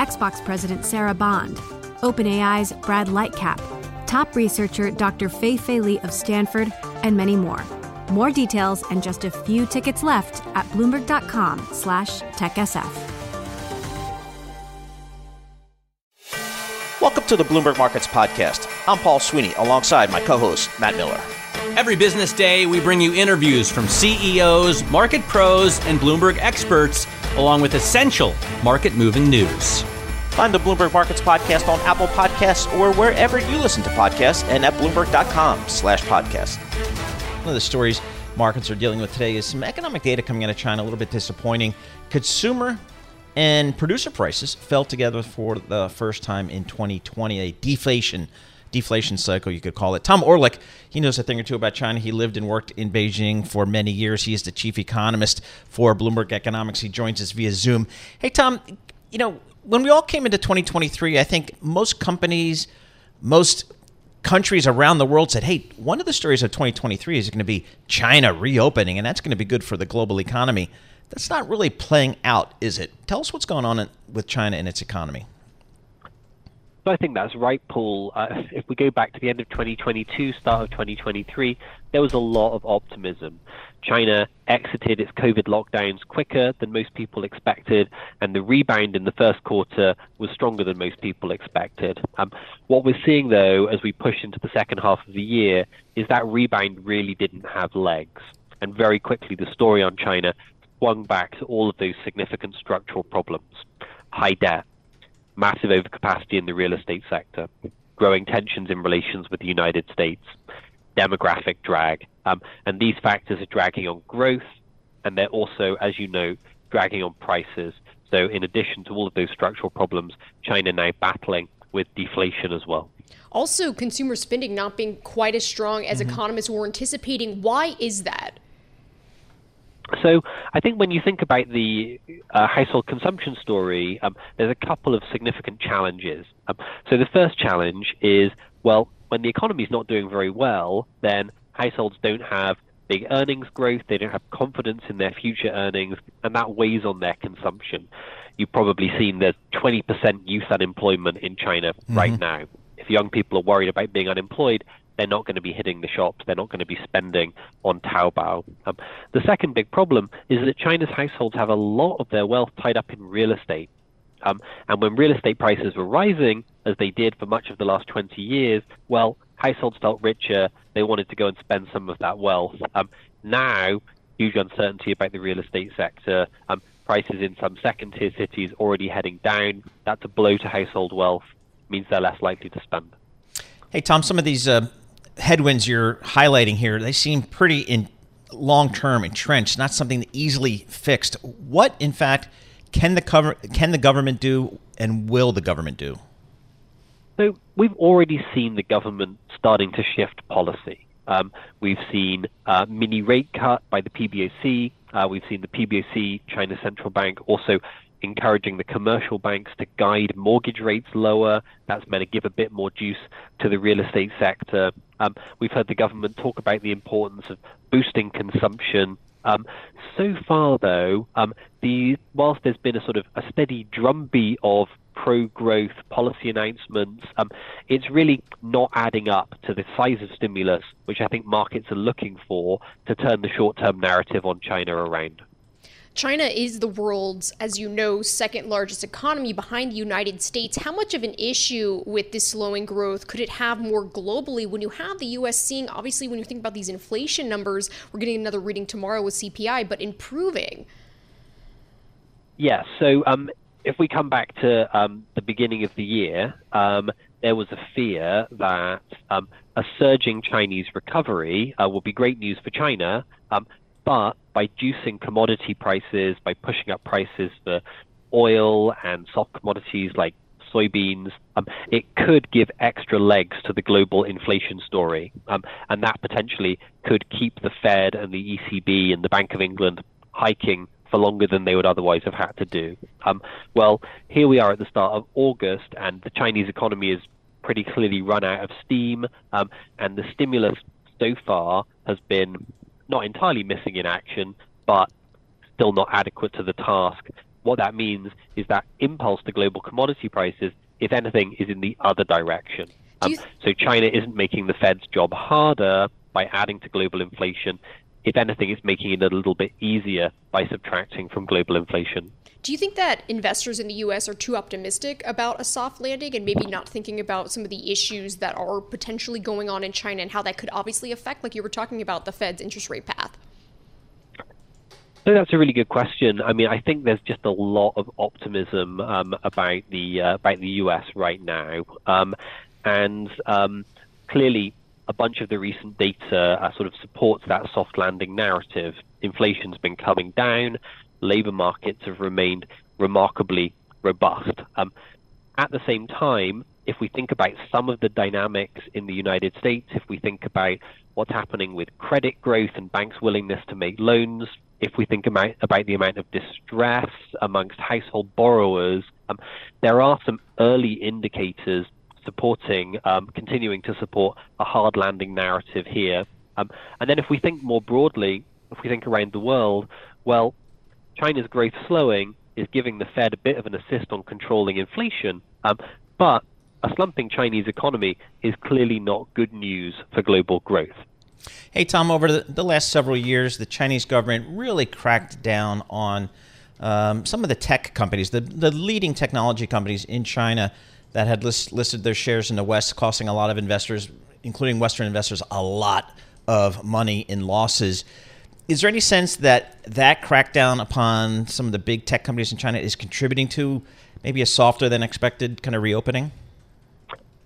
Xbox President Sarah Bond, OpenAI's Brad Lightcap, top researcher Dr. Fei Fei Li of Stanford, and many more. More details and just a few tickets left at bloomberg.com slash techsf. Welcome to the Bloomberg Markets Podcast. I'm Paul Sweeney alongside my co-host, Matt Miller. Every business day, we bring you interviews from CEOs, market pros, and Bloomberg experts, along with essential market moving news. Find the Bloomberg Markets Podcast on Apple Podcasts or wherever you listen to podcasts and at Bloomberg.com slash podcast. One of the stories markets are dealing with today is some economic data coming out of China, a little bit disappointing. Consumer and producer prices fell together for the first time in 2020, a deflation deflation cycle, you could call it. Tom Orlik, he knows a thing or two about China. He lived and worked in Beijing for many years. He is the chief economist for Bloomberg Economics. He joins us via Zoom. Hey, Tom, you know, when we all came into 2023, I think most companies, most countries around the world said, hey, one of the stories of 2023 is going to be China reopening, and that's going to be good for the global economy. That's not really playing out, is it? Tell us what's going on with China and its economy. I think that's right, Paul. Uh, if we go back to the end of 2022, start of 2023, there was a lot of optimism. China exited its COVID lockdowns quicker than most people expected, and the rebound in the first quarter was stronger than most people expected. Um, what we're seeing, though, as we push into the second half of the year, is that rebound really didn't have legs. And very quickly, the story on China swung back to all of those significant structural problems high debt, massive overcapacity in the real estate sector, growing tensions in relations with the United States, demographic drag. Um, and these factors are dragging on growth, and they're also, as you know, dragging on prices. So, in addition to all of those structural problems, China now battling with deflation as well. Also, consumer spending not being quite as strong as mm-hmm. economists were anticipating. Why is that? So I think when you think about the uh, household consumption story, um, there's a couple of significant challenges. Um, so the first challenge is, well, when the economy is not doing very well, then households don't have big earnings growth, they don't have confidence in their future earnings, and that weighs on their consumption. You've probably seen there's 20% youth unemployment in China mm-hmm. right now. If young people are worried about being unemployed, they're not going to be hitting the shops. They're not going to be spending on Taobao. Um, the second big problem is that China's households have a lot of their wealth tied up in real estate. Um, and when real estate prices were rising, as they did for much of the last 20 years, well, households felt richer. They wanted to go and spend some of that wealth. Um, now, huge uncertainty about the real estate sector. Um, prices in some second tier cities already heading down. That's a blow to household wealth, means they're less likely to spend. Hey, Tom, some of these uh, headwinds you're highlighting here, they seem pretty in long term entrenched, not something easily fixed. What, in fact, can the cover, can the government do, and will the government do? So we've already seen the government starting to shift policy. Um, we've seen uh, mini rate cut by the PBOC. Uh, we've seen the PBOC, China Central Bank, also encouraging the commercial banks to guide mortgage rates lower. That's meant to give a bit more juice to the real estate sector. Um, we've heard the government talk about the importance of boosting consumption. Um, so far, though, um, the whilst there's been a sort of a steady drumbeat of pro-growth policy announcements, um, it's really not adding up to the size of stimulus which I think markets are looking for to turn the short-term narrative on China around. China is the world's, as you know, second largest economy behind the United States. How much of an issue with this slowing growth could it have more globally when you have the U.S. seeing, obviously, when you think about these inflation numbers, we're getting another reading tomorrow with CPI, but improving? Yeah, so um, if we come back to um, the beginning of the year, um, there was a fear that um, a surging Chinese recovery uh, will be great news for China, um, but by juicing commodity prices, by pushing up prices for oil and soft commodities like soybeans, um, it could give extra legs to the global inflation story. Um, and that potentially could keep the Fed and the ECB and the Bank of England hiking for longer than they would otherwise have had to do. Um, well, here we are at the start of August, and the Chinese economy is pretty clearly run out of steam, um, and the stimulus so far has been not entirely missing in action, but still not adequate to the task. What that means is that impulse to global commodity prices, if anything, is in the other direction. Um, so China isn't making the Fed's job harder by adding to global inflation. If anything, it's making it a little bit easier by subtracting from global inflation. Do you think that investors in the US are too optimistic about a soft landing and maybe not thinking about some of the issues that are potentially going on in China and how that could obviously affect, like you were talking about, the Fed's interest rate path? So that's a really good question. I mean, I think there's just a lot of optimism um, about the uh, about the US right now, um, and um, clearly a bunch of the recent data uh, sort of supports that soft landing narrative. Inflation's been coming down labor markets have remained remarkably robust. Um, at the same time, if we think about some of the dynamics in the United States, if we think about what's happening with credit growth and banks' willingness to make loans, if we think about, about the amount of distress amongst household borrowers, um, there are some early indicators supporting, um, continuing to support a hard landing narrative here. Um, and then if we think more broadly, if we think around the world, well, China's growth slowing is giving the Fed a bit of an assist on controlling inflation, um, but a slumping Chinese economy is clearly not good news for global growth. Hey, Tom, over the, last several years, the Chinese government really cracked down on um, some of the tech companies, the, the leading technology companies in China that had list, listed their shares in the West, costing a lot of investors, including Western investors, a lot of money in losses. Is there any sense that that crackdown upon some of the big tech companies in China is contributing to maybe a softer than expected kind of reopening?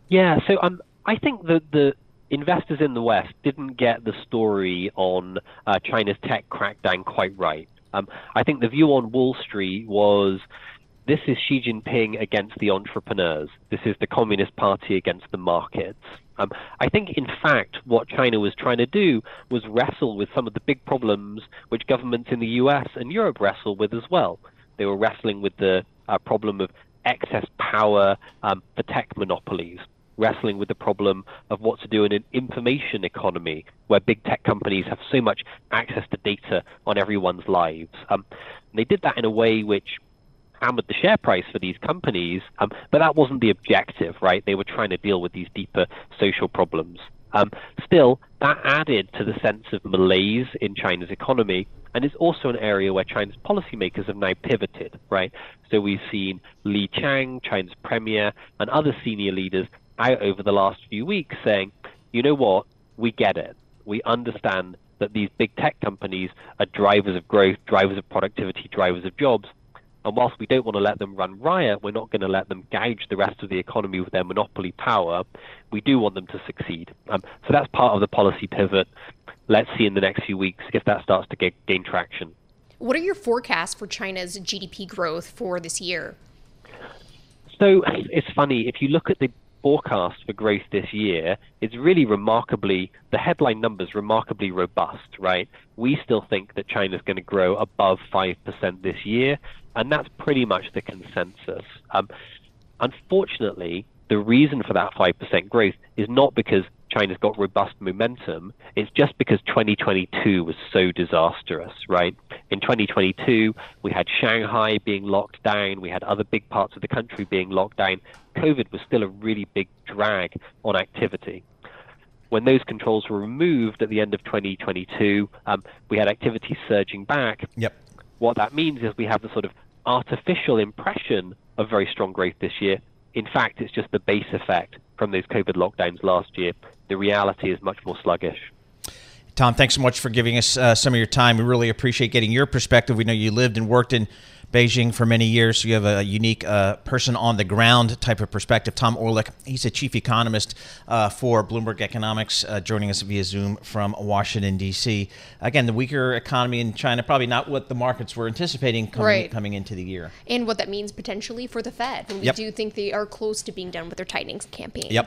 Yeah, so um, I think that the investors in the West didn't get the story on uh, China's tech crackdown quite right. Um, I think the view on Wall Street was this is Xi Jinping against the entrepreneurs. This is the Communist Party against the markets. Um, I think, in fact, what China was trying to do was wrestle with some of the big problems which governments in the US and Europe wrestle with as well. They were wrestling with the uh, problem of excess power um, for tech monopolies, wrestling with the problem of what to do in an information economy where big tech companies have so much access to data on everyone's lives. Um, they did that in a way which hammered the share price for these companies, um, but that wasn't the objective, right? They were trying to deal with these deeper social problems. Um, still, that added to the sense of malaise in China's economy, and it's also an area where China's policymakers have now pivoted, right? So we've seen Li Qiang, China's premier, and other senior leaders out over the last few weeks saying, you know what, we get it. We understand that these big tech companies are drivers of growth, drivers of productivity, drivers of jobs, and whilst we don't want to let them run riot, we're not going to let them gouge the rest of the economy with their monopoly power. We do want them to succeed. Um, so that's part of the policy pivot. Let's see in the next few weeks if that starts to get, gain traction. What are your forecasts for China's GDP growth for this year? So it's funny, if you look at the forecast for growth this year it's really remarkably, the headline numbers remarkably robust, right? We still think that China's going to grow above 5% this year, and that's pretty much the consensus. Um, unfortunately, the reason for that 5% growth is not because China's got robust momentum. It's just because 2022 was so disastrous, right? In 2022, we had Shanghai being locked down, we had other big parts of the country being locked down. COVID was still a really big drag on activity. When those controls were removed at the end of 2022, um, we had activity surging back. Yep. What that means is we have the sort of artificial impression of very strong growth this year. In fact, it's just the base effect from those COVID lockdowns last year. The reality is much more sluggish. Tom, thanks so much for giving us uh, some of your time. We really appreciate getting your perspective. We know you lived and worked in Beijing for many years. So you have a unique uh, person on the ground type of perspective. Tom Orlik, he's a chief economist uh, for Bloomberg Economics, uh, joining us via Zoom from Washington, D.C. Again, the weaker economy in China, probably not what the markets were anticipating coming, right. coming into the year. And what that means potentially for the Fed. And we yep. do think they are close to being done with their tightening campaign. Yep.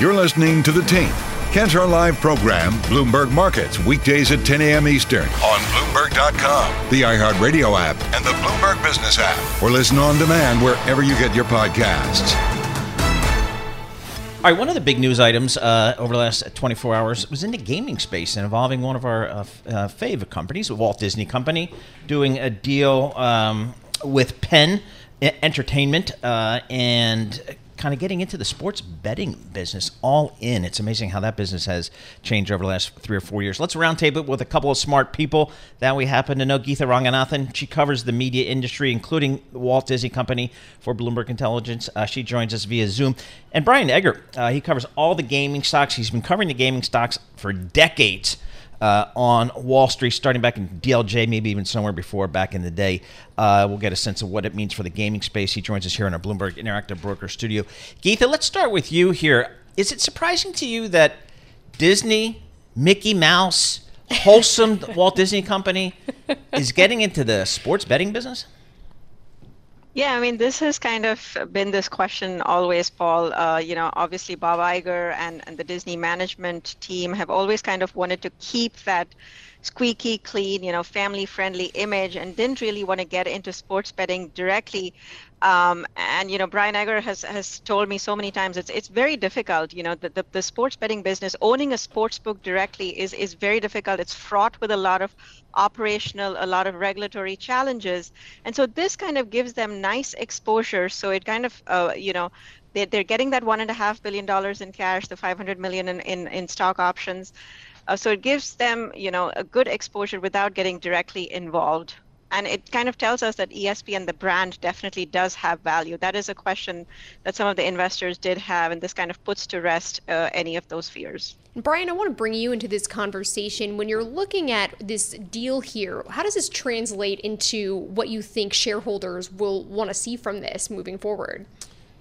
You're listening to The Tape. Our live program, Bloomberg Markets, weekdays at 10 a.m. Eastern on Bloomberg.com, the iHeartRadio app, and the Bloomberg Business app, or listen on demand wherever you get your podcasts. All right, one of the big news items uh, over the last 24 hours was in the gaming space and involving one of our uh, uh, favorite companies, Walt Disney Company, doing a deal um, with Penn Entertainment uh, and kind of getting into the sports betting business all in. It's amazing how that business has changed over the last three or four years. Let's roundtable with a couple of smart people that we happen to know. Geetha Ranganathan, she covers the media industry, including the Walt Disney Company for Bloomberg Intelligence. Uh, she joins us via Zoom. And Brian Egger, uh, he covers all the gaming stocks. He's been covering the gaming stocks for decades uh, on Wall Street, starting back in DLJ, maybe even somewhere before back in the day. Uh, we'll get a sense of what it means for the gaming space. He joins us here in our Bloomberg Interactive Broker studio. Geetha, let's start with you here. Is it surprising to you that Disney, Mickey Mouse, wholesome Walt Disney Company is getting into the sports betting business? Yeah, I mean, this has kind of been this question always, Paul. Uh, you know, obviously Bob Iger and, and the Disney management team have always kind of wanted to keep that squeaky clean, you know, family friendly image and didn't really want to get into sports betting directly. Um, and you know, Brian Egger has has told me so many times it's it's very difficult. You know, the, the, the sports betting business, owning a sports book directly is is very difficult. It's fraught with a lot of operational, a lot of regulatory challenges, and so this kind of gives them nice exposure. So it kind of, uh, you know, they're, getting that one and a half billion dollars in cash, the 500 million in in, in stock options. Uh, so it gives them, you know, a good exposure without getting directly involved and it kind of tells us that ESPN, the brand, definitely does have value. That is a question that some of the investors did have, and this kind of puts to rest uh, any of those fears. Brian, I want to bring you into this conversation. When you're looking at this deal here, how does this translate into what you think shareholders will want to see from this moving forward?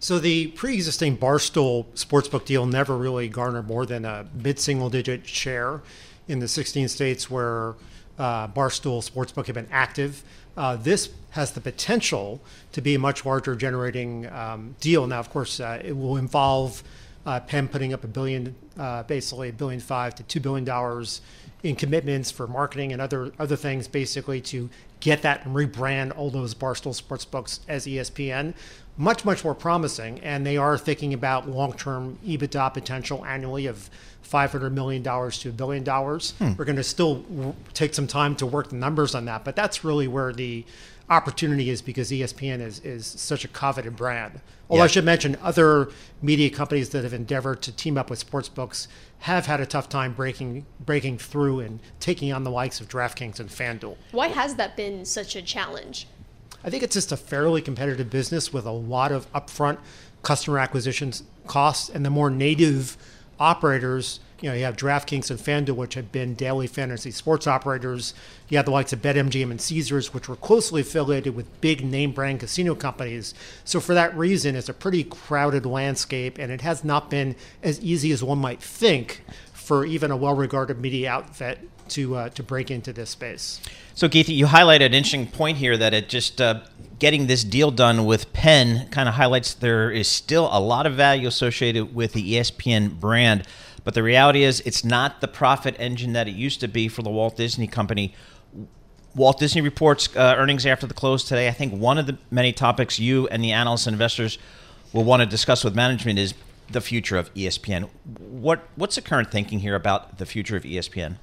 So the pre-existing Barstool sportsbook deal never really garnered more than a mid-single-digit share in the 16 states where uh, Barstool Sportsbook have been active. Uh, this has the potential to be a much larger generating um, deal. Now, of course, uh, it will involve uh, Penn putting up a billion, uh, basically a billion five to two billion dollars in commitments for marketing and other other things, basically to get that and rebrand all those Barstool Sportsbooks as ESPN. Much, much more promising, and they are thinking about long-term EBITDA potential annually of $500 million to a billion dollars. Hmm. We're going to still take some time to work the numbers on that, but that's really where the opportunity is because ESPN is, is such a coveted brand. Although yeah. I should mention other media companies that have endeavored to team up with sports books have had a tough time breaking breaking through and taking on the likes of DraftKings and FanDuel. Why has that been such a challenge? I think it's just a fairly competitive business with a lot of upfront customer acquisition costs and the more native operators. You know, you have DraftKings and FanDuel, which have been daily fantasy sports operators. You have the likes of BetMGM and Caesars, which were closely affiliated with big name brand casino companies. So, for that reason, it's a pretty crowded landscape, and it has not been as easy as one might think for even a well regarded media outfit to uh, to break into this space. So, Keith, you highlighted an interesting point here that it just uh, getting this deal done with Penn kind of highlights there is still a lot of value associated with the ESPN brand, but the reality is it's not the profit engine that it used to be for the Walt Disney Company. Walt Disney reports uh, earnings after the close today. I think one of the many topics you and the analysts and investors will want to discuss with management is the future of ESPN. What what's the current thinking here about the future of ESPN?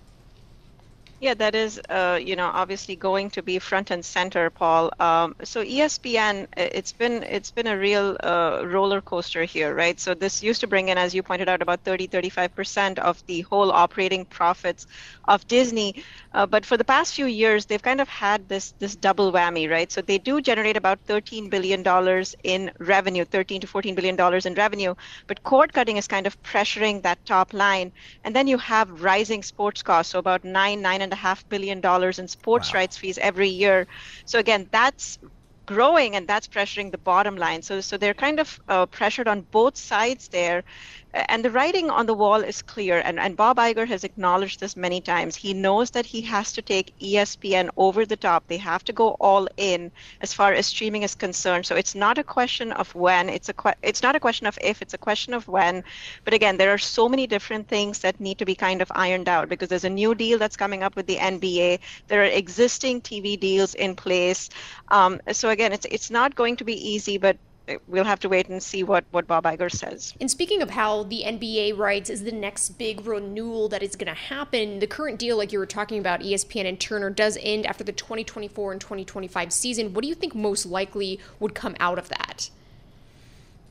Yeah, that is, uh, you know, obviously going to be front and center, Paul. Um, so ESPN, it's been it's been a real uh, roller coaster here, right? So this used to bring in, as you pointed out, about 30, 35 percent of the whole operating profits of Disney. Uh, but for the past few years, they've kind of had this this double whammy, right? So they do generate about 13 billion dollars in revenue, 13 to 14 billion dollars in revenue, but cord cutting is kind of pressuring that top line, and then you have rising sports costs, so about nine nine and a half billion dollars in sports wow. rights fees every year. So again, that's growing and that's pressuring the bottom line. So so they're kind of uh, pressured on both sides there and the writing on the wall is clear and, and bob Iger has acknowledged this many times. He knows that he has to take espn over the top. They have to go all in as far as streaming is concerned. So it's not a question of when it's a que- it's not a question of if it's a question of when. But again there are so many different things that need to be kind of ironed out because there's a new deal that's coming up with the nba there are existing tv deals in place. Um, so again it's it's not going to be easy but we'll have to wait and see what, what Bob Iger says. And speaking of how the NBA rights is the next big renewal that is going to happen, the current deal, like you were talking about, ESPN and Turner, does end after the 2024 and 2025 season. What do you think most likely would come out of that?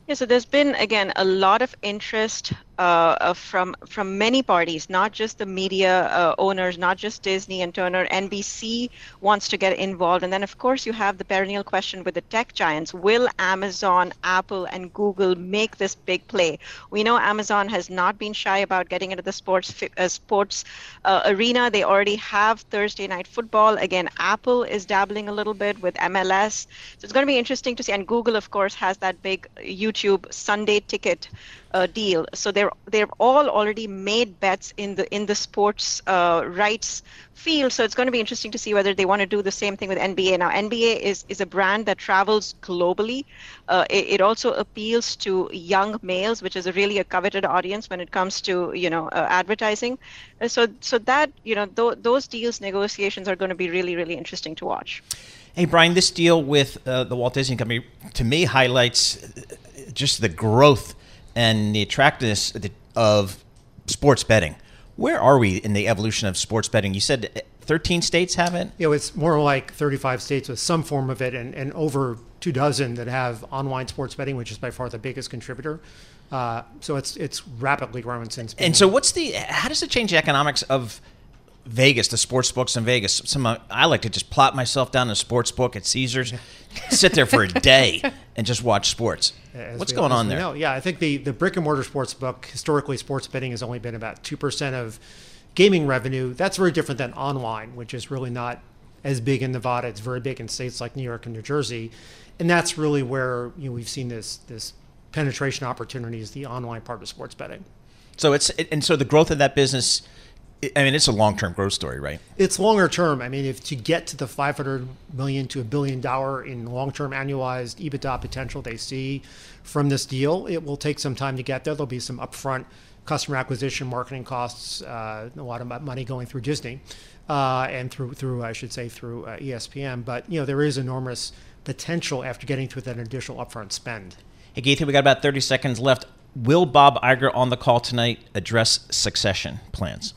Yeah, so there's been again a lot of interest uh, from from many parties, not just the media uh, owners, not just Disney and Turner. NBC wants to get involved, and then of course you have the perennial question with the tech giants: Will Amazon, Apple, and Google make this big play? We know Amazon has not been shy about getting into the sports uh, sports uh, arena. They already have Thursday night football. Again, Apple is dabbling a little bit with MLS, so it's going to be interesting to see. And Google, of course, has that big YouTube Sunday ticket uh, deal. So they're they've all already made bets in the in the sports uh, rights field. So it's going to be interesting to see whether they want to do the same thing with NBA. Now NBA is is a brand that travels globally. Uh, it, it, also appeals to young males, which is a really a coveted audience when it comes to you know uh, advertising. Uh, so so that you know th- those deals negotiations are going to be really really interesting to watch. Hey Brian, this deal with uh, the Walt Disney Company to me highlights just the growth and the attractiveness of sports betting. Where are we in the evolution of sports betting? You said 13 states have it? You know, it's more like 35 states with some form of it, and, and over two dozen that have online sports betting, which is by far the biggest contributor. Uh, so it's it's rapidly growing since. And so, what's the? How does it change the economics of Vegas, the sports books in Vegas. Some uh, I like to just plop myself down in a sports book at Caesars, sit there for a day and just watch sports. As What's we, going on there? Know. Yeah, I think the the brick and mortar sports book historically sports betting has only been about two percent of gaming revenue. That's very different than online, which is really not as big in Nevada. It's very big in states like New York and New Jersey, and that's really where you know we've seen this this penetration opportunity is the online part of sports betting. So it's and so the growth of that business I mean, it's a long-term growth story, right? It's longer term. I mean, if to get to the 500 million to a billion dollar in long-term annualized EBITDA potential they see from this deal, it will take some time to get there. There'll be some upfront customer acquisition, marketing costs, uh, a lot of money going through Disney, uh, and through through I should say through uh, ESPN. But you know, there is enormous potential after getting to that additional upfront spend. Hey, Geetha, we got about 30 seconds left. Will Bob Iger on the call tonight address succession plans?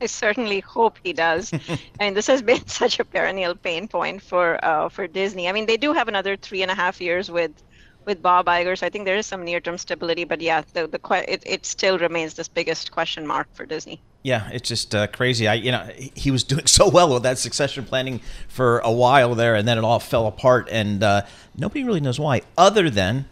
I certainly hope he does. I mean, this has been such a perennial pain point for uh, for Disney. I mean, they do have another three and a half years with with Bob Iger, so I think there is some near-term stability. But yeah, the the it, it still remains this biggest question mark for Disney. Yeah, it's just uh, crazy. I you know he was doing so well with that succession planning for a while there, and then it all fell apart, and uh, nobody really knows why, other than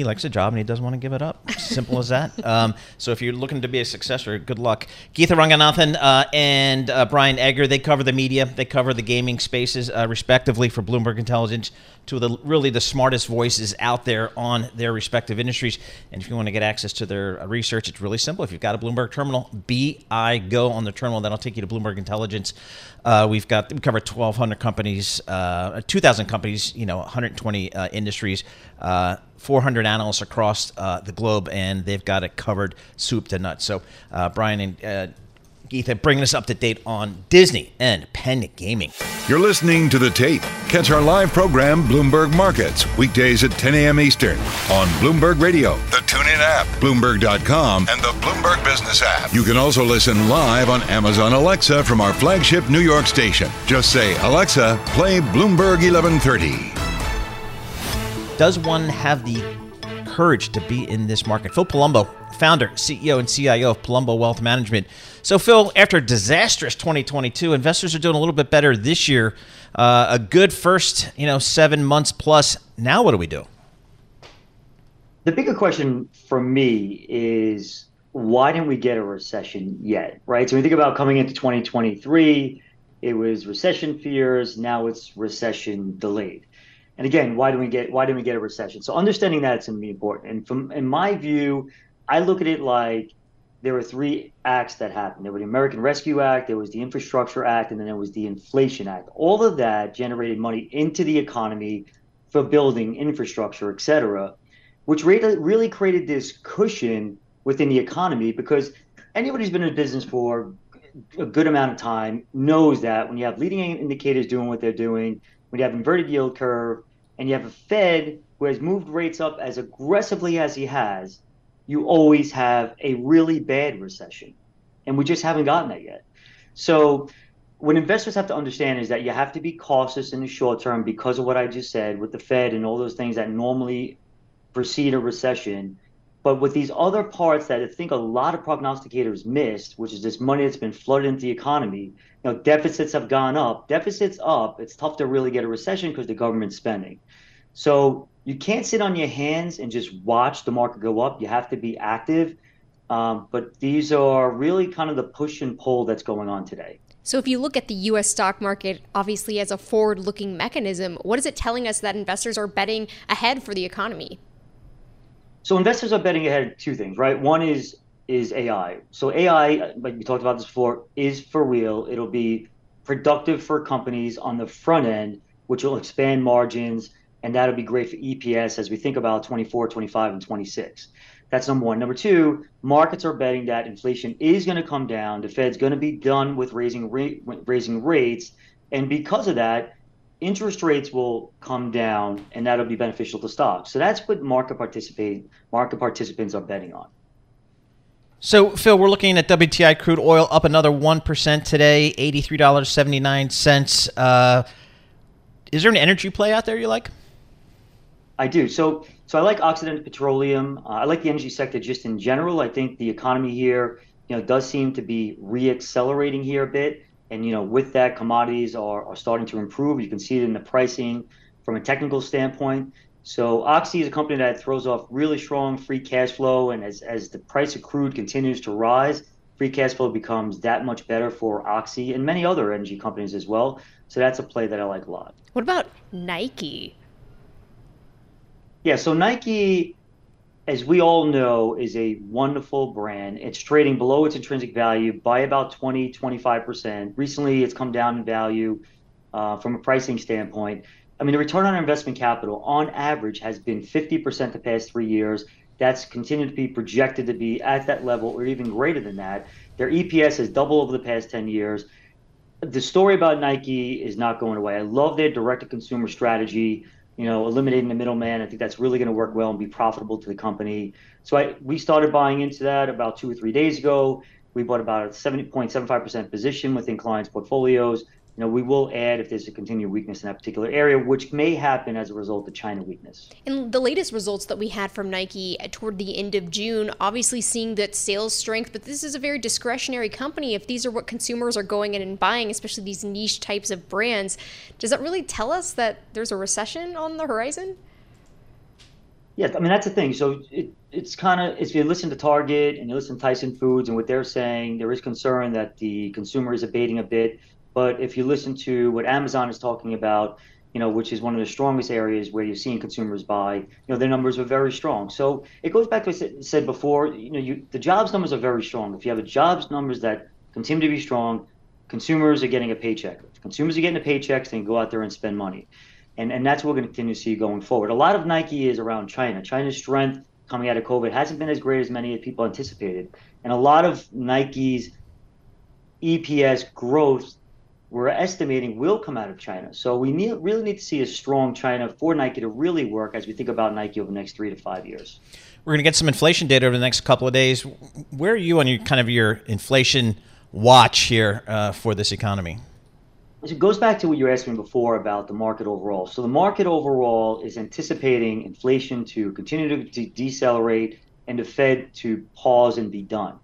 he likes a job and he doesn't want to give it up. Simple as that. Um, so if you're looking to be a successor, good luck. Geetha Ranganathan uh, and uh, Brian Egger, they cover the media, they cover the gaming spaces, uh, respectively, for Bloomberg Intelligence. Two of the really the smartest voices out there on their respective industries. And if you want to get access to their uh, research, it's really simple. If you've got a Bloomberg terminal, BI Go on the terminal. That'll take you to Bloomberg Intelligence. Uh, we've got we cover 1,200 companies, uh, 2,000 companies, you know, 120 industries. 400 analysts across uh, the globe, and they've got it covered soup to nuts. So, uh, Brian and uh, Geetha bringing us up to date on Disney and Penn Gaming. You're listening to The Tape. Catch our live program, Bloomberg Markets, weekdays at 10 a.m. Eastern on Bloomberg Radio, the TuneIn app, Bloomberg.com, and the Bloomberg Business app. You can also listen live on Amazon Alexa from our flagship New York station. Just say, Alexa, play Bloomberg 1130. Does one have the courage to be in this market? Phil Palumbo, founder, CEO, and CIO of Palumbo Wealth Management. So, Phil, after a disastrous 2022, investors are doing a little bit better this year. Uh, a good first, you know, seven months plus. Now, what do we do? The bigger question for me is why didn't we get a recession yet? Right. So, we think about coming into 2023, it was recession fears. Now it's recession delayed. And again, why do we get why didn't we get a recession? So understanding that it's going to be important. And from in my view, I look at it like there were three acts that happened. There was the American Rescue Act, there was the Infrastructure Act, and then there was the Inflation Act. All of that generated money into the economy for building infrastructure, et cetera, which really created this cushion within the economy because anybody who's been in business for a good amount of time knows that when you have leading indicators doing what they're doing, when you have inverted yield curve, and you have a Fed who has moved rates up as aggressively as he has, you always have a really bad recession. And we just haven't gotten that yet. So, what investors have to understand is that you have to be cautious in the short term because of what I just said with the Fed and all those things that normally precede a recession. But with these other parts that I think a lot of prognosticators missed, which is this money that's been flooded into the economy, you know, deficits have gone up. Deficits up, it's tough to really get a recession because the government's spending. So you can't sit on your hands and just watch the market go up. You have to be active. Um, but these are really kind of the push and pull that's going on today. So, if you look at the US stock market, obviously as a forward looking mechanism, what is it telling us that investors are betting ahead for the economy? So, investors are betting ahead two things, right? One is is AI. So, AI, like we talked about this before, is for real. It'll be productive for companies on the front end, which will expand margins and that'll be great for EPS as we think about 24, 25, and 26. That's number one. Number two, markets are betting that inflation is going to come down. The Fed's going to be done with raising raising rates, and because of that, interest rates will come down, and that'll be beneficial to stocks. So that's what market participate market participants are betting on. So, Phil, we're looking at WTI crude oil up another 1% today, $83.79. Uh, is there an energy play out there you like? I do. So, so I like Occidental Petroleum. Uh, I like the energy sector just in general. I think the economy here, you know, does seem to be reaccelerating here a bit. And you know, with that, commodities are, are starting to improve. You can see it in the pricing from a technical standpoint. So Oxy is a company that throws off really strong free cash flow, and as as the price of crude continues to rise, free cash flow becomes that much better for Oxy and many other energy companies as well. So that's a play that I like a lot. What about Nike? Yeah, so Nike, as we all know, is a wonderful brand. It's trading below its intrinsic value by about 20, 25%. Recently, it's come down in value uh, from a pricing standpoint. I mean, the return on investment capital on average has been 50% the past three years. That's continued to be projected to be at that level or even greater than that. Their EPS has doubled over the past 10 years. The story about Nike is not going away. I love their direct to consumer strategy you know, eliminating the middleman. I think that's really going to work well and be profitable to the company. So I, we started buying into that about two or three days ago. We bought about a 70.75% position within clients' portfolios you know, we will add if there's a continued weakness in that particular area, which may happen as a result of China weakness. And the latest results that we had from Nike uh, toward the end of June, obviously seeing that sales strength, but this is a very discretionary company. If these are what consumers are going in and buying, especially these niche types of brands, does that really tell us that there's a recession on the horizon? Yeah, I mean that's the thing. So it, it's kind of if you listen to Target and you listen to Tyson Foods and what they're saying, there is concern that the consumer is abating a bit. But if you listen to what Amazon is talking about, you know, which is one of the strongest areas where you're seeing consumers buy, you know, their numbers are very strong. So it goes back to what I said before, you know, you, the jobs numbers are very strong. If you have a jobs numbers that continue to be strong, consumers are getting a paycheck. If consumers are getting a paycheck, then go out there and spend money. And, and that's what we're going to continue to see going forward. A lot of Nike is around China. China's strength coming out of COVID hasn't been as great as many people anticipated. And a lot of Nike's EPS growth we're estimating will come out of China. So we need, really need to see a strong China for Nike to really work as we think about Nike over the next three to five years. We're going to get some inflation data over the next couple of days. Where are you on your kind of your inflation watch here uh, for this economy? It goes back to what you were asking before about the market overall. So the market overall is anticipating inflation to continue to de- decelerate and the Fed to pause and be done.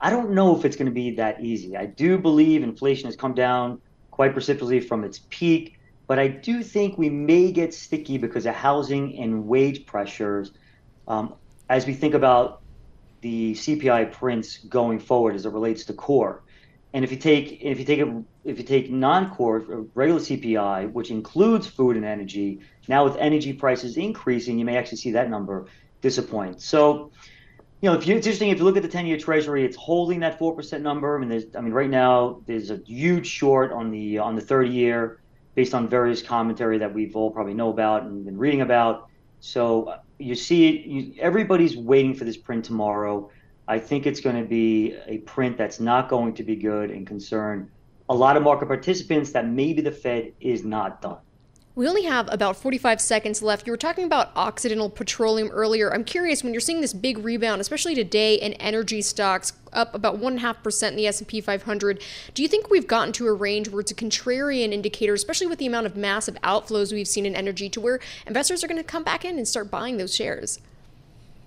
I don't know if it's going to be that easy. I do believe inflation has come down quite precipitously from its peak, but I do think we may get sticky because of housing and wage pressures um, as we think about the CPI prints going forward as it relates to core. And if you take if you take a, if you take non-core uh, regular CPI, which includes food and energy, now with energy prices increasing, you may actually see that number disappoint. So you know, if you, it's interesting if you look at the ten-year Treasury, it's holding that four percent number. I mean, there's, I mean, right now there's a huge short on the on the thirty-year, based on various commentary that we've all probably know about and been reading about. So you see, you, everybody's waiting for this print tomorrow. I think it's going to be a print that's not going to be good and concern a lot of market participants that maybe the Fed is not done. We only have about 45 seconds left. You were talking about Occidental Petroleum earlier. I'm curious when you're seeing this big rebound, especially today in energy stocks up about 1.5% in the S&P 500. Do you think we've gotten to a range where it's a contrarian indicator, especially with the amount of massive outflows we've seen in energy, to where investors are going to come back in and start buying those shares?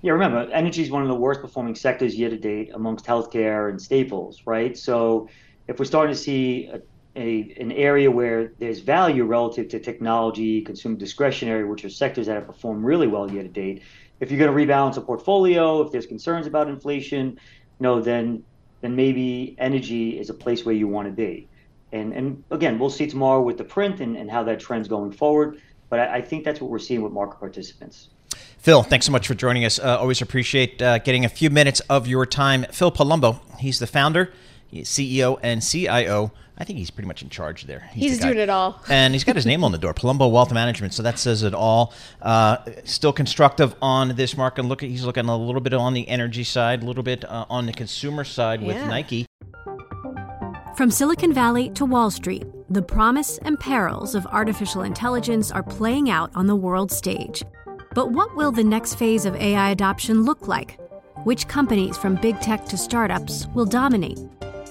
Yeah, remember, energy is one of the worst performing sectors year to date amongst healthcare and staples, right? So if we're starting to see a a, an area where there's value relative to technology, consumer discretionary, which are sectors that have performed really well year to date. If you're going to rebalance a portfolio, if there's concerns about inflation, you know, then then maybe energy is a place where you want to be. And and again, we'll see tomorrow with the print and, and how that trend's going forward. But I, I think that's what we're seeing with market participants. Phil, thanks so much for joining us. Uh, always appreciate uh, getting a few minutes of your time. Phil Palumbo, he's the founder, CEO, and CIO I think he's pretty much in charge there. He's, he's the doing it all. and he's got his name on the door, Palumbo Wealth Management. So that says it all. Uh, still constructive on this market. Look, he's looking a little bit on the energy side, a little bit uh, on the consumer side with yeah. Nike. From Silicon Valley to Wall Street, the promise and perils of artificial intelligence are playing out on the world stage. But what will the next phase of AI adoption look like? Which companies, from big tech to startups, will dominate?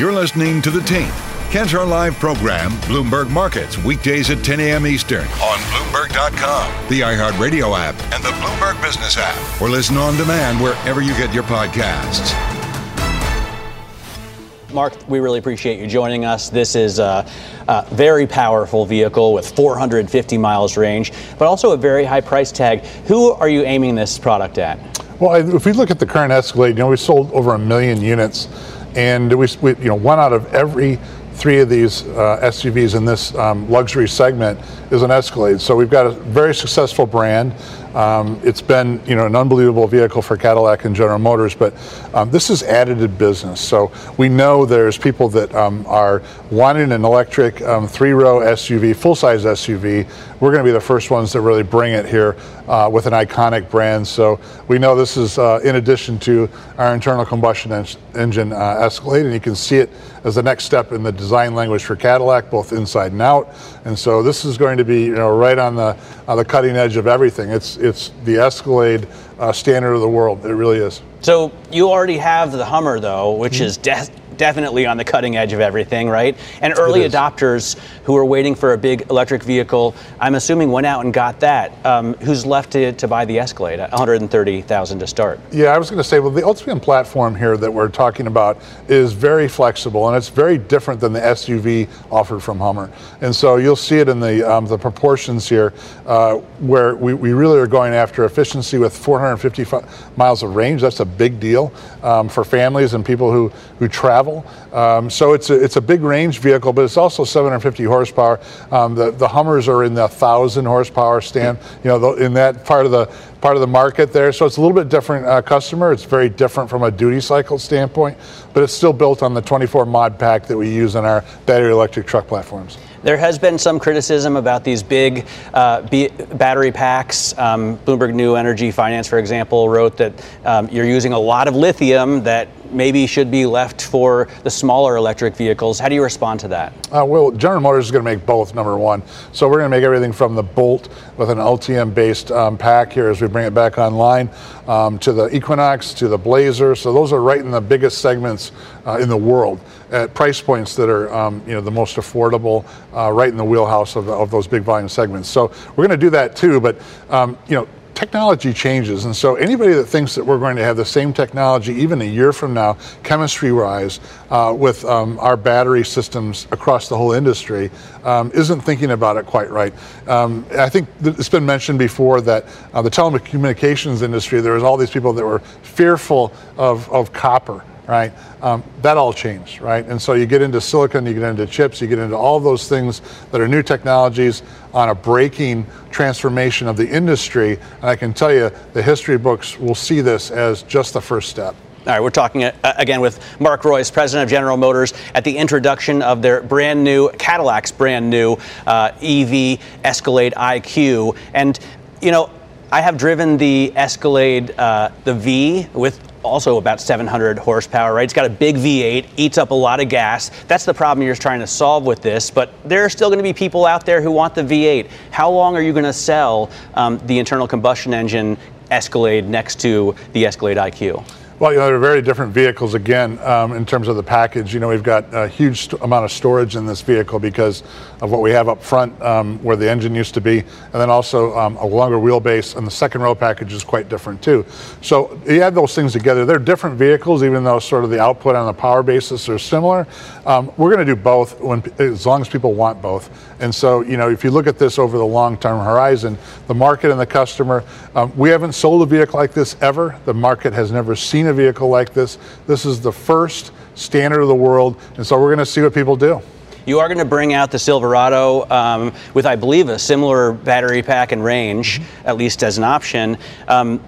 You're listening to The Tape. Catch our live program, Bloomberg Markets, weekdays at 10 a.m. Eastern on Bloomberg.com, the iHeartRadio app, and the Bloomberg Business app, or listen on demand wherever you get your podcasts. Mark, we really appreciate you joining us. This is a, a, very powerful vehicle with 450 miles range, but also a very high price tag. Who are you aiming this product at? Well, if we look at the current Escalade, you know, we sold over a million units and we, we, you know, one out of every three of these uh, SUVs in this um, luxury segment is an Escalade. So we've got a very successful brand. Um, it's been you know an unbelievable vehicle for Cadillac and General Motors, but um, this is additive business. So we know there's people that um, are wanting an electric um, three-row SUV, full-size SUV. We're going to be the first ones that really bring it here uh, with an iconic brand. So we know this is uh, in addition to our internal combustion en- engine uh, Escalade, and you can see it as the next step in the design language for Cadillac, both inside and out. And so this is going to be you know right on the the cutting edge of everything. It's it's the Escalade uh, standard of the world. It really is. So you already have the Hummer though, which mm-hmm. is de- definitely on the cutting edge of everything, right? And early adopters who are waiting for a big electric vehicle, I'm assuming went out and got that. Um, who's left to, to buy the Escalade? 130,000 to start. Yeah, I was going to say, well, the Ultium platform here that we're talking about is very flexible and it's very different than the SUV offered from Hummer. And so you'll see it in the um, the proportions here, uh, where we, we really are going after efficiency with 450 miles of range. That's a big deal um, for families and people who who travel level. Um, so it's a, it's a big range vehicle, but it's also 750 horsepower. Um, the, the Hummers are in the 1,000 horsepower stand, you know, in that part of the part of the market there. So it's a little bit different uh, customer. It's very different from a duty cycle standpoint, but it's still built on the 24 mod pack that we use in our battery electric truck platforms. There has been some criticism about these big uh, b- battery packs. Um, Bloomberg New Energy Finance, for example, wrote that um, you're using a lot of lithium that maybe should be left for the smaller electric vehicles. How do you respond to that? Uh, well, General Motors is going to make both, number one. So we're going to make everything from the Bolt with an Ultium based um, pack here as we bring it back online um, to the Equinox, to the Blazer. So those are right in the biggest segments uh, in the world at price points that are um, you know the most affordable, uh, right in the wheelhouse of, of those big volume segments. So we're going to do that too. But um, you know technology changes. And so anybody that thinks that we're going to have the same technology even a year from now, chemistry wise, uh, with um, our battery systems across the whole industry, um, isn't thinking about it quite right. Um, I think it's been mentioned before that uh, the telecommunications industry, there was all these people that were fearful of, of copper right? Um, that all changed, right? And so you get into silicon, you get into chips, you get into all those things that are new technologies on a breaking transformation of the industry. And I can tell you, the history books will see this as just the first step. All right, we're talking uh, again with Mark Reuss, president of General Motors, at the introduction of their brand new Cadillac's brand new uh, EV Escalade IQ. And, you know, I have driven the Escalade, uh, the V, with also about 700 horsepower, right? It's got a big V8, eats up a lot of gas. That's the problem you're trying to solve with this. But there are still going to be people out there who want the V8. How long are you going to sell um, the internal combustion engine Escalade next to the Escalade IQ? Well, you know, they're very different vehicles again um, in terms of the package. You know, we've got a huge st- amount of storage in this vehicle because of what we have up front um, where the engine used to be, and then also um, a longer wheelbase, and the second row package is quite different too. So you add those things together. They're different vehicles, even though sort of the output on the power basis are similar. Um, we're going to do both when, as long as people want both. And so, you know, if you look at this over the long-term horizon, the market and the customer, um, we haven't sold a vehicle like this ever. The market has never seen a vehicle like this. This is the first standard of the world, and so we're going to see what people do. You are going to bring out the Silverado um, with, I believe, a similar battery pack and range, mm-hmm. at least as an option. Um,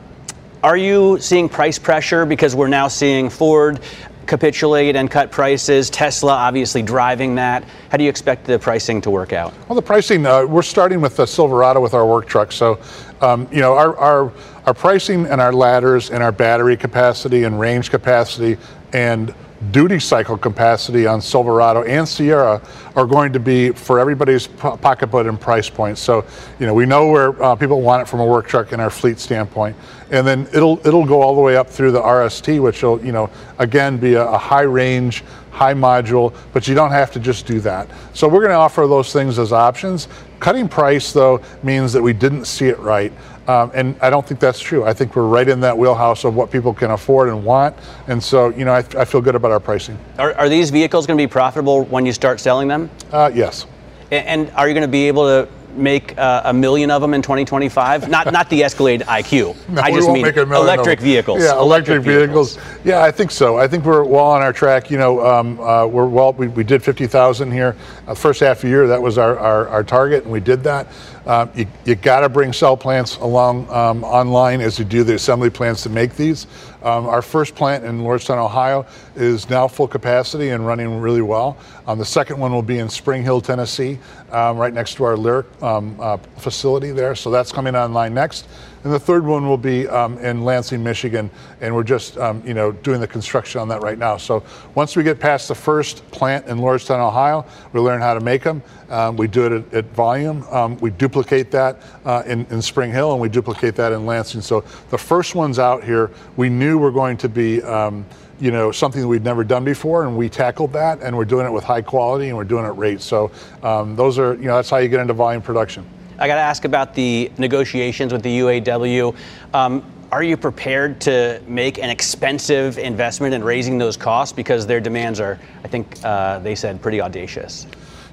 are you seeing price pressure because we're now seeing Ford capitulate and cut prices? Tesla obviously driving that. How do you expect the pricing to work out? Well, the pricing, uh, we're starting with the Silverado with our work truck. So, um, you know, our, our, our pricing and our ladders and our battery capacity and range capacity and duty cycle capacity on Silverado and Sierra are going to be for everybody's pocketbook and price point. So, you know, we know where uh, people want it from a work truck and our fleet standpoint, and then it'll it'll go all the way up through the RST, which will, you know, again be a, a high range, high module, but you don't have to just do that. So we're going to offer those things as options. Cutting price though means that we didn't see it right. Um, and I don't think that's true. I think we're right in that wheelhouse of what people can afford and want. And so, you know, I, I feel good about our pricing. Are, are these vehicles going to be profitable when you start selling them? Uh, yes. And are you going to be able to make uh, a million of them in 2025? Not not the Escalade IQ. no, I just mean electric vehicles. Yeah, electric, electric vehicles. vehicles. Yeah, I think so. I think we're well on our track. You know, um, uh, we're well. We, we did 50,000 here. Uh, first half of the year, that was our, our, our target, and we did that. Uh, you you got to bring cell plants along um, online as you do the assembly plants to make these. Um, our first plant in Lordstown, Ohio, is now full capacity and running really well. Um, the second one will be in Spring Hill, Tennessee, um, right next to our Lyriq um, uh, facility there. So that's coming online next. And the third one will be um, in Lansing, Michigan, and we're just um, you know doing the construction on that right now. So once we get past the first plant in Lordstown, Ohio, we learn how to make them. Um, we do it at, at volume. Um, we duplicate that uh, in, in Spring Hill, and we duplicate that in Lansing. So the first ones out here, we knew were going to be um, you know, something that we'd never done before, and we tackled that, and we're doing it with high quality, and we're doing it at rate. So um, those are, you know, that's how you get into volume production. I got to ask about the negotiations with the UAW. Um, are you prepared to make an expensive investment in raising those costs because their demands are, I think uh, they said, pretty audacious?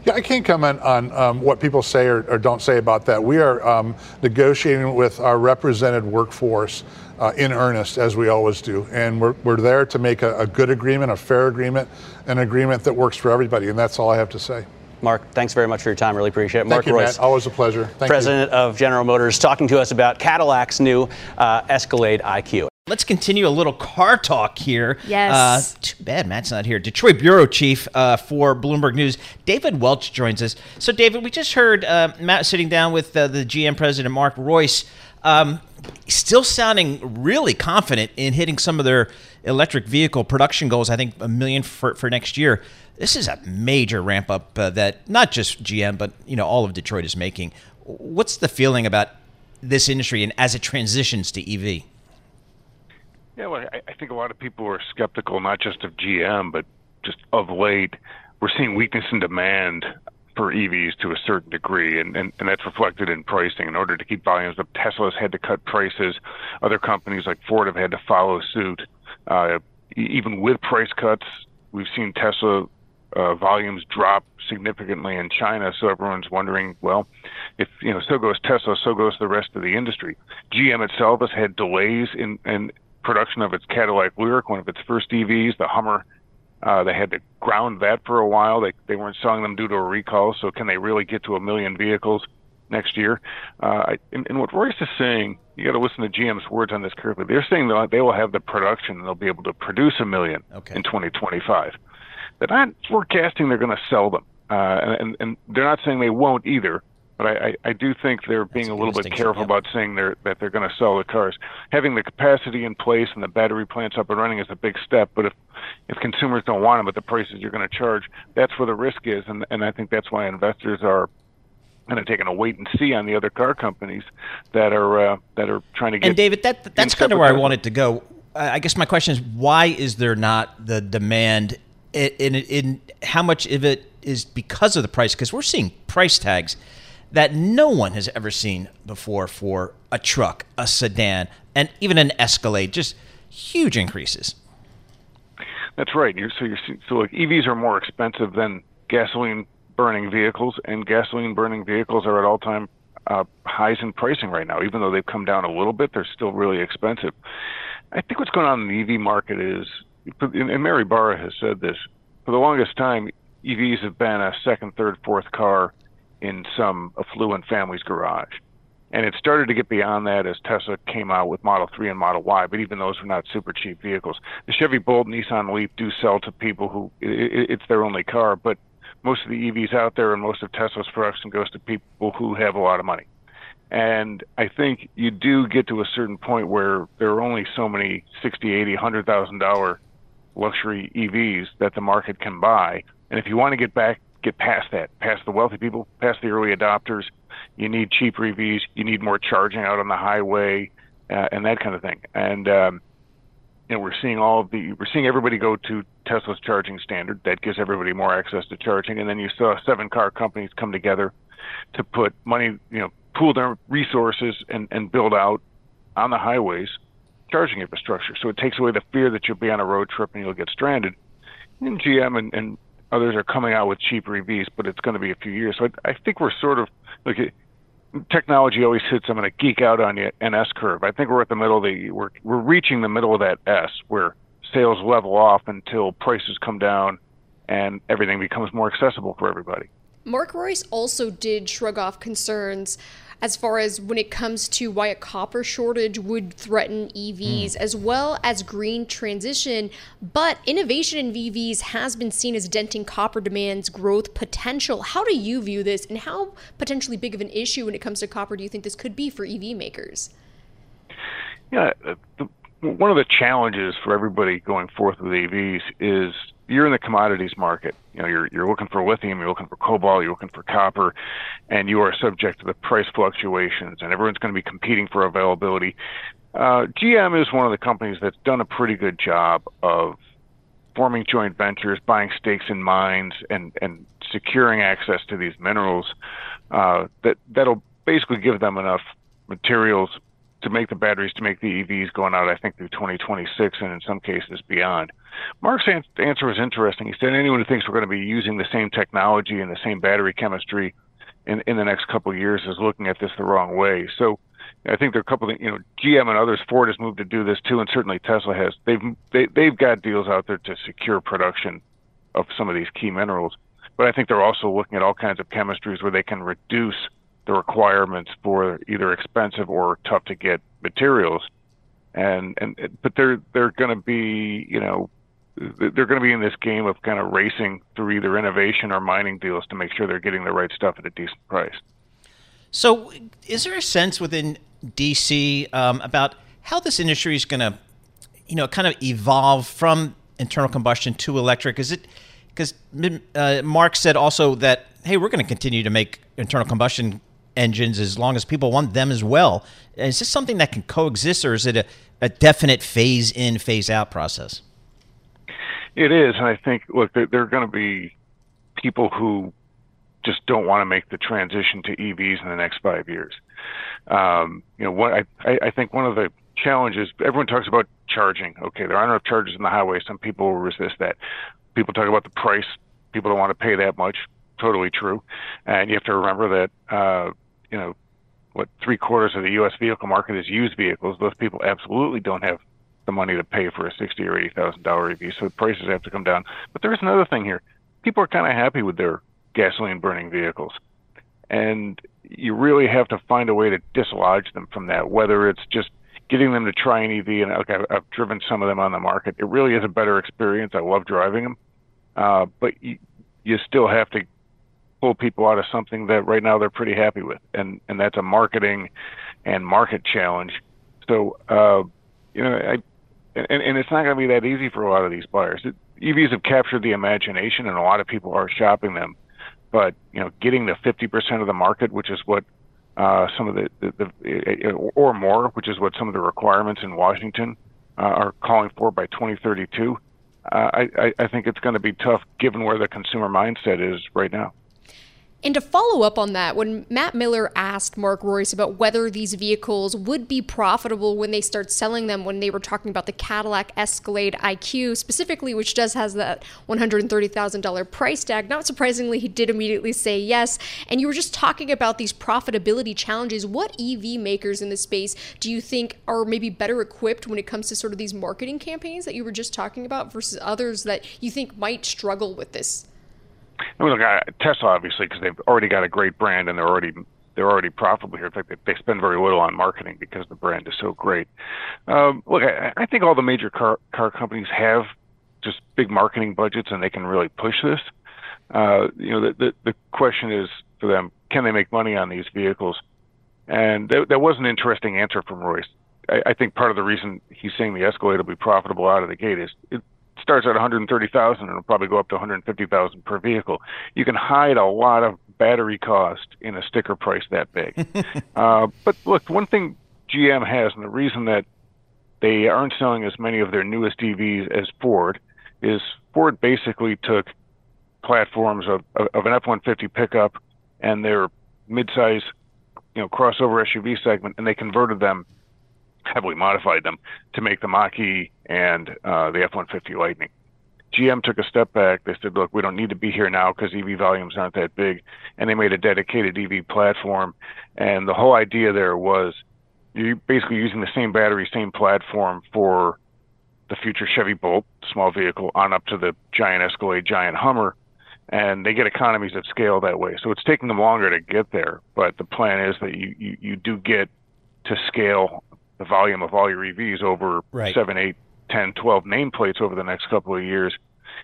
Yeah, I can't comment on um, what people say or, or, don't say about that. We are um, negotiating with our represented workforce uh, in earnest, as we always do. And we're, we're there to make a, a good agreement, a fair agreement, an agreement that works for everybody. And that's all I have to say. Mark, thanks very much for your time. Really appreciate it. Mark Thank you, Reuss, Matt. Always a pleasure. Thank president you. of General Motors, talking to us about Cadillac's new uh, Escalade IQ. Let's continue a little car talk here. Yes. Uh, too bad Matt's not here. Detroit bureau chief uh, for Bloomberg News, David Welch joins us. So, David, we just heard uh, Matt sitting down with uh, the GM president, Mark Reuss. um, still sounding really confident in hitting some of their electric vehicle production goals. I think a million for, for next year. This is a major ramp up uh, that not just GM, but you know all of Detroit is making. What's the feeling about this industry and as it transitions to EV? Yeah, well, I, think a lot of people are skeptical, not just of GM, but just of late. We're seeing weakness in demand for EVs to a certain degree, and, and, and that's reflected in pricing. In order to keep volumes up, Tesla's had to cut prices. Other companies like Ford have had to follow suit. Uh, even with price cuts, we've seen Tesla uh, volumes drop significantly in China. So everyone's wondering, well, if you know, so goes Tesla, so goes the rest of the industry. GM itself has had delays in, in production of its Cadillac Lyriq, one of its first EVs, the Hummer. Uh, they had to ground that for a while. They they weren't selling them due to a recall. So can they really get to a million vehicles next year? Uh, I, and, and what Reuss is saying, you got to listen to GM's words on this carefully. They're saying that they will have the production and they'll be able to produce a million okay. in 2025. They're not forecasting they're going to sell them, uh, and, and they're not saying they won't either. But I, I, do think they're being That's a little bit careful about saying they're, that they're going to sell the cars. Having the capacity in place and the battery plants up and running is a big step. But if if consumers don't want them at the prices you're going to charge, that's where the risk is. And and I think that's why investors are kind of taking a wait and see on the other car companies that are uh, that are trying to get. And David, that that's kind of where I wanted to go. I guess my question is, why is there not the demand? In, in, in how much of it is because of the price? Because we're seeing price tags that no one has ever seen before for a truck, a sedan, and even an Escalade. Just huge increases. That's right. You're, so you're so like EVs are more expensive than gasoline burning vehicles, and gasoline burning vehicles are at all time uh, highs in pricing right now. Even though they've come down a little bit, they're still really expensive. I think what's going on in the EV market is, and Mary Barra has said this, for the longest time, EVs have been a second, third, fourth car in some affluent family's garage. And it started to get beyond that as Tesla came out with Model 3 and Model Y, but even those were not super cheap vehicles. The Chevy Bolt, Nissan Leaf do sell to people who it's their only car, but most of the EVs out there and most of Tesla's production goes to people who have a lot of money. And I think you do get to a certain point where there are only so many 60, 80, 100,000 dollar luxury EVs that the market can buy. And if you want to get back get past that, past the wealthy people, past the early adopters. You need cheap EVs. You need more charging out on the highway, uh, and that kind of thing. And um, you know, we're seeing all the we're seeing everybody go to Tesla's charging standard. That gives everybody more access to charging. And then you saw seven car companies come together to put money, you know, pool their resources and and build out on the highways charging infrastructure. So it takes away the fear that you'll be on a road trip and you'll get stranded. And GM and, and others are coming out with cheaper EVs, but it's going to be a few years. So I, I think we're sort of like technology always hits. I'm going to geek out on you an S curve. I think we're at the middle of the we're we're reaching the middle of that S where sales level off until prices come down and everything becomes more accessible for everybody. Mark Reuss also did shrug off concerns as far as when it comes to why a copper shortage would threaten EVs, mm. as well as green transition. But innovation in EVs has been seen as denting copper demand's growth potential. How do you view this, and how potentially big of an issue when it comes to copper do you think this could be for EV makers? Yeah, uh, the, one of the challenges for everybody going forth with EVs is you're in the commodities market. You know, you're you're looking for lithium, you're looking for cobalt, you're looking for copper, and you are subject to the price fluctuations, and everyone's going to be competing for availability. Uh, GM is one of the companies that's done a pretty good job of forming joint ventures, buying stakes in mines, and and securing access to these minerals uh, that that'll basically give them enough materials to make the batteries to make the EVs going out, I think, through 2026 and in some cases beyond. Mark's answer was interesting. He said anyone who thinks we're going to be using the same technology and the same battery chemistry in, in the next couple of years is looking at this the wrong way. So I think there are a couple of, you know, GM and others, Ford has moved to do this too, and certainly Tesla has. They've, they, they've got deals out there to secure production of some of these key minerals. But I think they're also looking at all kinds of chemistries where they can reduce the requirements for either expensive or tough to get materials. And and but they're they're going to be you know they're going to be in this game of kind of racing through either innovation or mining deals to make sure they're getting the right stuff at a decent price. So, is there a sense within DC um, about how this industry is going to, you know, kind of evolve from internal combustion to electric? Is it because uh, Mark said also that hey, we're going to continue to make internal combustion engines as long as people want them as well. Is this something that can coexist, or is it a, a definite phase in, phase out process? It is, and I think look, there, there are going to be people who just don't want to make the transition to EVs in the next five years. Um, you know, what I, I think one of the challenges everyone talks about charging. Okay, there aren't enough chargers in the highway. Some people will resist that. People talk about the price. People don't want to pay that much. Totally true. And you have to remember that uh, you know, what three quarters of the U.S. vehicle market is used vehicles. Those people absolutely don't have the money to pay for a sixty or eighty thousand dollar EV, so prices have to come down. But there is another thing here: people are kind of happy with their gasoline burning vehicles, and you really have to find a way to dislodge them from that. Whether it's just getting them to try an EV, and okay, I've, I've driven some of them on the market. It really is a better experience. I love driving them, uh, but you, you still have to pull people out of something that right now they're pretty happy with, and and that's a marketing and market challenge. So uh, you know, I and, and it's not going to be that easy for a lot of these buyers. It, EVs have captured the imagination, and a lot of people are shopping them. But you know, getting the 50% of the market, which is what uh, some of the, the, the, or more, which is what some of the requirements in Washington uh, are calling for by 2032. Uh, I, I think it's going to be tough given where the consumer mindset is right now. And to follow up on that, when Matt Miller asked Mark Reuss about whether these vehicles would be profitable when they start selling them, when they were talking about the Cadillac Escalade IQ specifically, which does has that $130,000 price tag, not surprisingly, he did immediately say yes. And you were just talking about these profitability challenges. What EV makers in the space do you think are maybe better equipped when it comes to sort of these marketing campaigns that you were just talking about versus others that you think might struggle with this? I mean, look, Tesla obviously because they've already got a great brand and they're already they're already profitable here. In fact, they, they spend very little on marketing because the brand is so great. Um, look, I, I think all the major car car companies have just big marketing budgets and they can really push this. Uh, you know, the, the the question is for them, can they make money on these vehicles? And that, that was an interesting answer from Reuss. I, I think part of the reason he's saying the Escalade will be profitable out of the gate is it, starts at 130,000 and it'll probably go up to 150,000 per vehicle. You can hide a lot of battery cost in a sticker price that big. uh, but look, one thing GM has, and the reason that they aren't selling as many of their newest EVs as Ford, is Ford basically took platforms of, of an F-150 pickup and their midsize, you know, crossover SUV segment, and they converted them heavily modified them to make the Mach-E and uh, the F-150 Lightning. GM took a step back. They said, look, we don't need to be here now because EV volumes aren't that big. And they made a dedicated EV platform. And the whole idea there was you're basically using the same battery, same platform for the future Chevy Bolt, small vehicle, on up to the giant Escalade, giant Hummer. And they get economies of scale that way. So it's taking them longer to get there. But the plan is that you, you, you do get to scale the volume of all your EVs over right. 7, 8, 10, 12 nameplates over the next couple of years.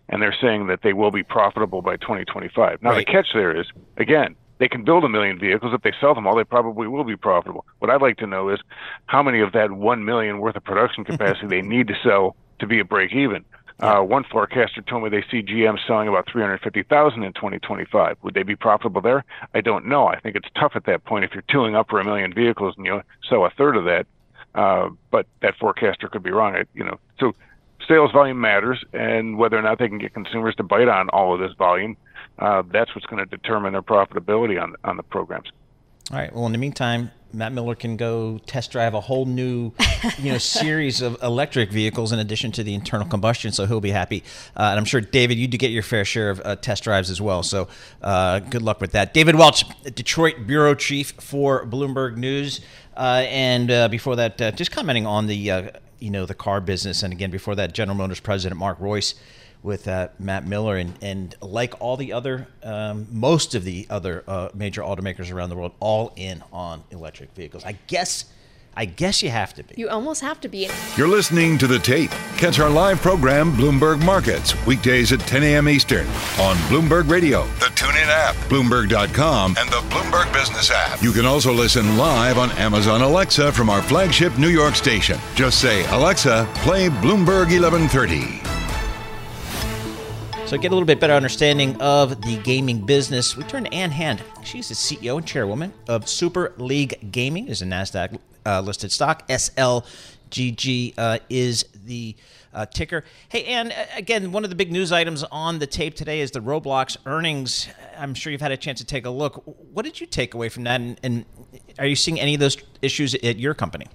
And they're saying that they will be profitable by 2025. Now, right. the catch there is, again, they can build a million vehicles. If they sell them all, they probably will be profitable. What I'd like to know is how many of that 1 million worth of production capacity they need to sell to be a break even. Uh, one forecaster told me they see GM selling about 350,000 in 2025. Would they be profitable there? I don't know. I think it's tough at that point if you're tooling up for a million vehicles and you sell a third of that. Uh, but that forecaster could be wrong. It, you know, so sales volume matters, and whether or not they can get consumers to bite on all of this volume, uh, that's what's going to determine their profitability on on the programs. All right. Well, in the meantime, Matt Miller can go test drive a whole new, you know, series of electric vehicles in addition to the internal combustion. So he'll be happy, uh, and I'm sure David, you do get your fair share of uh, test drives as well. So uh, good luck with that. David Welch, Detroit bureau chief for Bloomberg News, and uh, before that, uh, just commenting on the, you know, the car business, and again before that, General Motors president Mark Reuss with uh, Matt Miller, and, and like all the other, um, most of the other uh, major automakers around the world, all in on electric vehicles. I guess, I guess you have to be. You almost have to be. You're listening to the tape. Catch our live program, Bloomberg Markets, weekdays at 10 a.m. Eastern on Bloomberg Radio, the TuneIn app, Bloomberg.com, and the Bloomberg Business app. You can also listen live on Amazon Alexa from our flagship New York station. Just say, Alexa, play Bloomberg 1130. So, get a little bit better understanding of the gaming business. We turn to Ann Hand. She's the CEO and chairwoman of Super League Gaming. is a Nasdaq uh, listed stock. SLGG uh, is the uh, ticker. Hey, Ann. Again, one of the big news items on the tape today is the Roblox earnings. I'm sure you've had a chance to take a look. What did you take away from that? And, and are you seeing any of those issues at your company?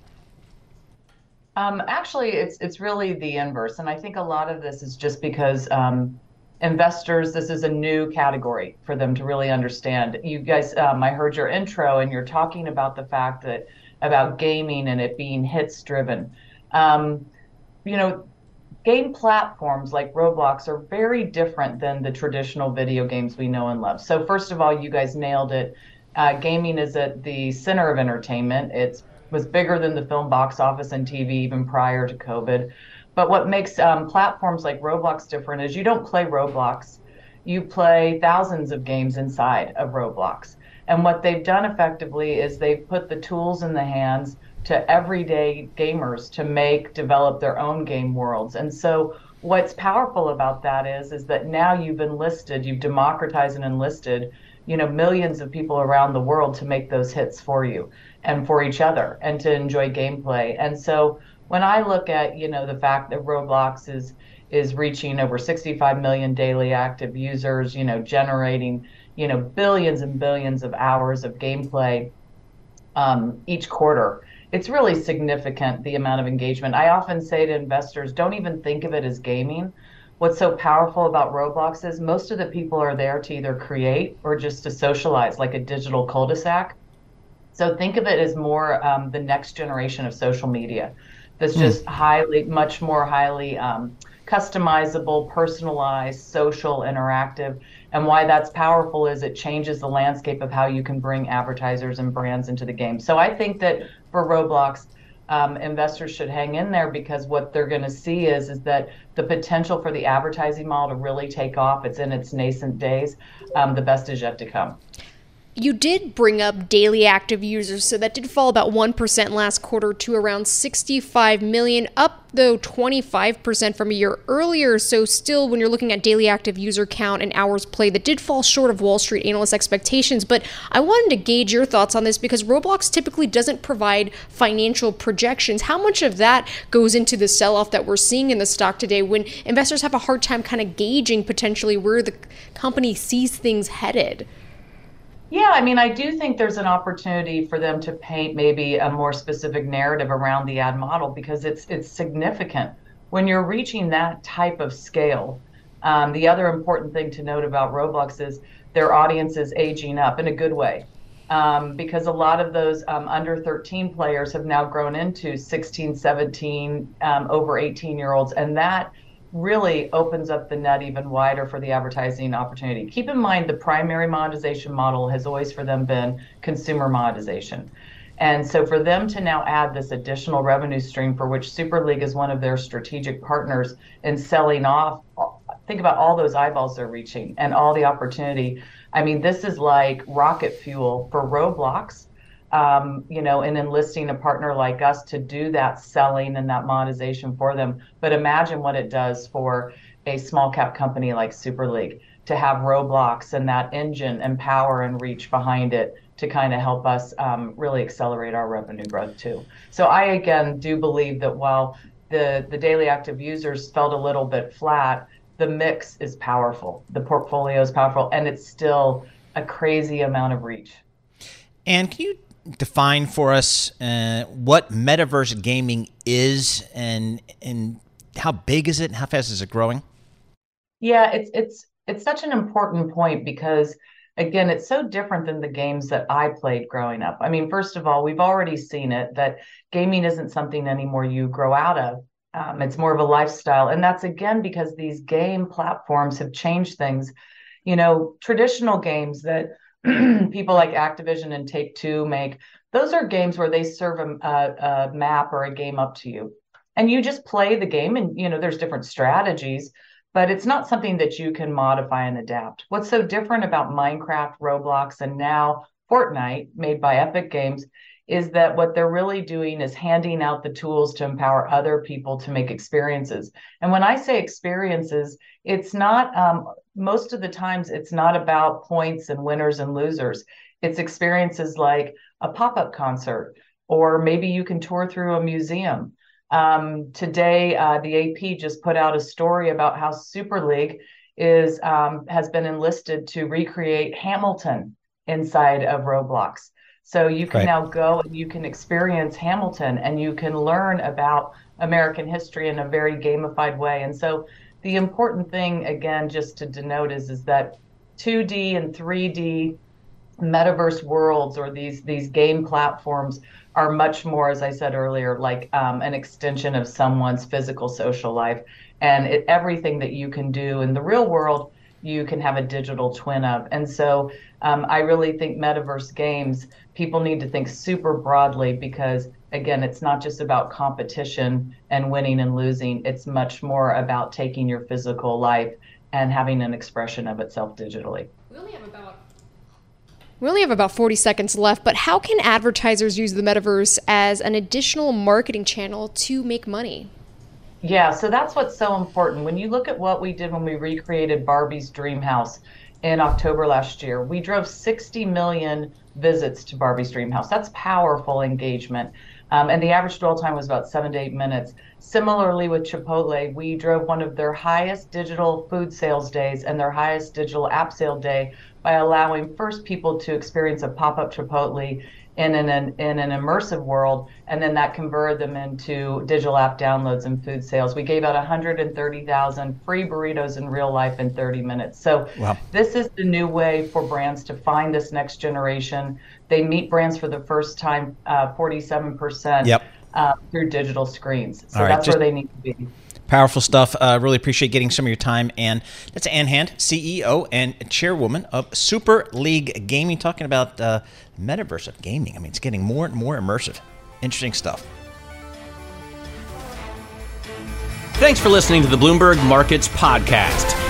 Um, actually, it's it's really the inverse, and I think a lot of this is just because um, investors, this is a new category for them to really understand. You guys, um, I heard your intro and you're talking about the fact that about gaming and it being hits driven. Um, you know, game platforms like Roblox are very different than the traditional video games we know and love. So, first of all, you guys nailed it. Uh, gaming is at the center of entertainment. It was bigger than the film box office and TV even prior to COVID. But what makes um, platforms like Roblox different is you don't play Roblox, you play thousands of games inside of Roblox. And what they've done effectively is they've put the tools in the hands to everyday gamers to make, develop their own game worlds. And so what's powerful about that is is that now you've enlisted, you've democratized and enlisted, you know, millions of people around the world to make those hits for you and for each other and to enjoy gameplay. And so when I look at you know the fact that Roblox is is reaching over 65 million daily active users, you know, generating you know billions and billions of hours of gameplay um, each quarter. It's really significant the amount of engagement. I often say to investors, don't even think of it as gaming. What's so powerful about Roblox is most of the people are there to either create or just to socialize, like a digital cul-de-sac. So think of it as more um, the next generation of social media that's hmm. just mm. highly, much more highly um, customizable, personalized, social, interactive. And why that's powerful is it changes the landscape of how you can bring advertisers and brands into the game. So I think that for Roblox, um, investors should hang in there because what they're going to see is is that the potential for the advertising model to really take off. It's in its nascent days. Um, the best is yet to come you did bring up daily active users, so that did fall about 1% last quarter to around 65 million, up though 25% from a year earlier. So, still, when you're looking at daily active user count and hours played, that did fall short of Wall Street analyst expectations. But I wanted to gauge your thoughts on this because Roblox typically doesn't provide financial projections. How much of that goes into the sell off that we're seeing in the stock today when investors have a hard time kind of gauging potentially where the company sees things headed? Yeah, I mean, I do think there's an opportunity for them to paint maybe a more specific narrative around the ad model because it's it's significant when you're reaching that type of scale. Um, the other important thing to note about Roblox is their audience is aging up in a good way. Um, because a lot of those um, under 13 players have now grown into 16, 17, um, over 18 year olds. And that really opens up the net even wider for the advertising opportunity. Keep in mind the primary monetization model has always for them been consumer monetization. And so for them to now add this additional revenue stream for which Super League is one of their strategic partners in selling off, think about all those eyeballs they're reaching and all the opportunity. I mean, this is like rocket fuel for Roblox um, you know, and enlisting a partner like us to do that selling and that monetization for them. But imagine what it does for a small cap company like Super League to have Roblox and that engine and power and reach behind it to kind of help us um, really accelerate our revenue growth too. So I again do believe that while the the daily active users felt a little bit flat, the mix is powerful, the portfolio is powerful, and it's still a crazy amount of reach. Ann, can you define for us uh, what metaverse gaming is and and how big is it and how fast is it growing? Yeah, it's it's it's such an important point because again, it's so different than the games that I played growing up. I mean, first of all, we've already seen it that gaming isn't something anymore you grow out of. Um, it's more of a lifestyle. And that's again because these game platforms have changed things. You know, traditional games that people like Activision and Take Two make, those are games where they serve a, a, a map or a game up to you. And you just play the game, and you know, there's different strategies but it's not something that you can modify and adapt. What's so different about Minecraft, Roblox, and now Fortnite, made by Epic Games, is that what they're really doing is handing out the tools to empower other people to make experiences. And when I say experiences, it's not, um, most of the times, it's not about points and winners and losers. It's experiences like a pop up concert, or maybe you can tour through a museum um, today, uh, the AP just put out a story about how Super League is um, has been enlisted to recreate Hamilton inside of Roblox. So you can right. now go and you can experience Hamilton and you can learn about American history in a very gamified way. And so the important thing, again, just to denote is is that 2D and 3D metaverse worlds or these these game platforms are much more, as I said earlier, like um, an extension of someone's physical social life. And it, everything that you can do in the real world, you can have a digital twin of. And so um, I really think metaverse games, people need to think super broadly because, again, it's not just about competition and winning and losing. It's much more about taking your physical life and having an expression of itself digitally. We only have about we only have about 40 seconds left, but how can advertisers use the metaverse as an additional marketing channel to make money? Yeah, so that's what's so important. When you look at what we did when we recreated Barbie's Dream House in October last year, we drove 60 million visits to Barbie's Dream House. That's powerful engagement. Um, and the average dwell time was about seven to eight minutes. Similarly, with Chipotle, we drove one of their highest digital food sales days and their highest digital app sale day by allowing first people to experience a pop-up Chipotle in an, in an immersive world, and then that converted them into digital app downloads and food sales. We gave out 130,000 free burritos in real life in 30 minutes. So wow. this is the new way for brands to find this next generation. They meet brands for the first time, uh, 47% yep. uh, through digital screens. So that's Just- where they need to be. Powerful stuff. Uh, really appreciate getting some of your time. And that's Ann Hand, CEO and chairwoman of Super League Gaming, talking about uh, metaverse of gaming. I mean, it's getting more and more immersive. Interesting stuff. Thanks for listening to the Bloomberg Markets Podcast.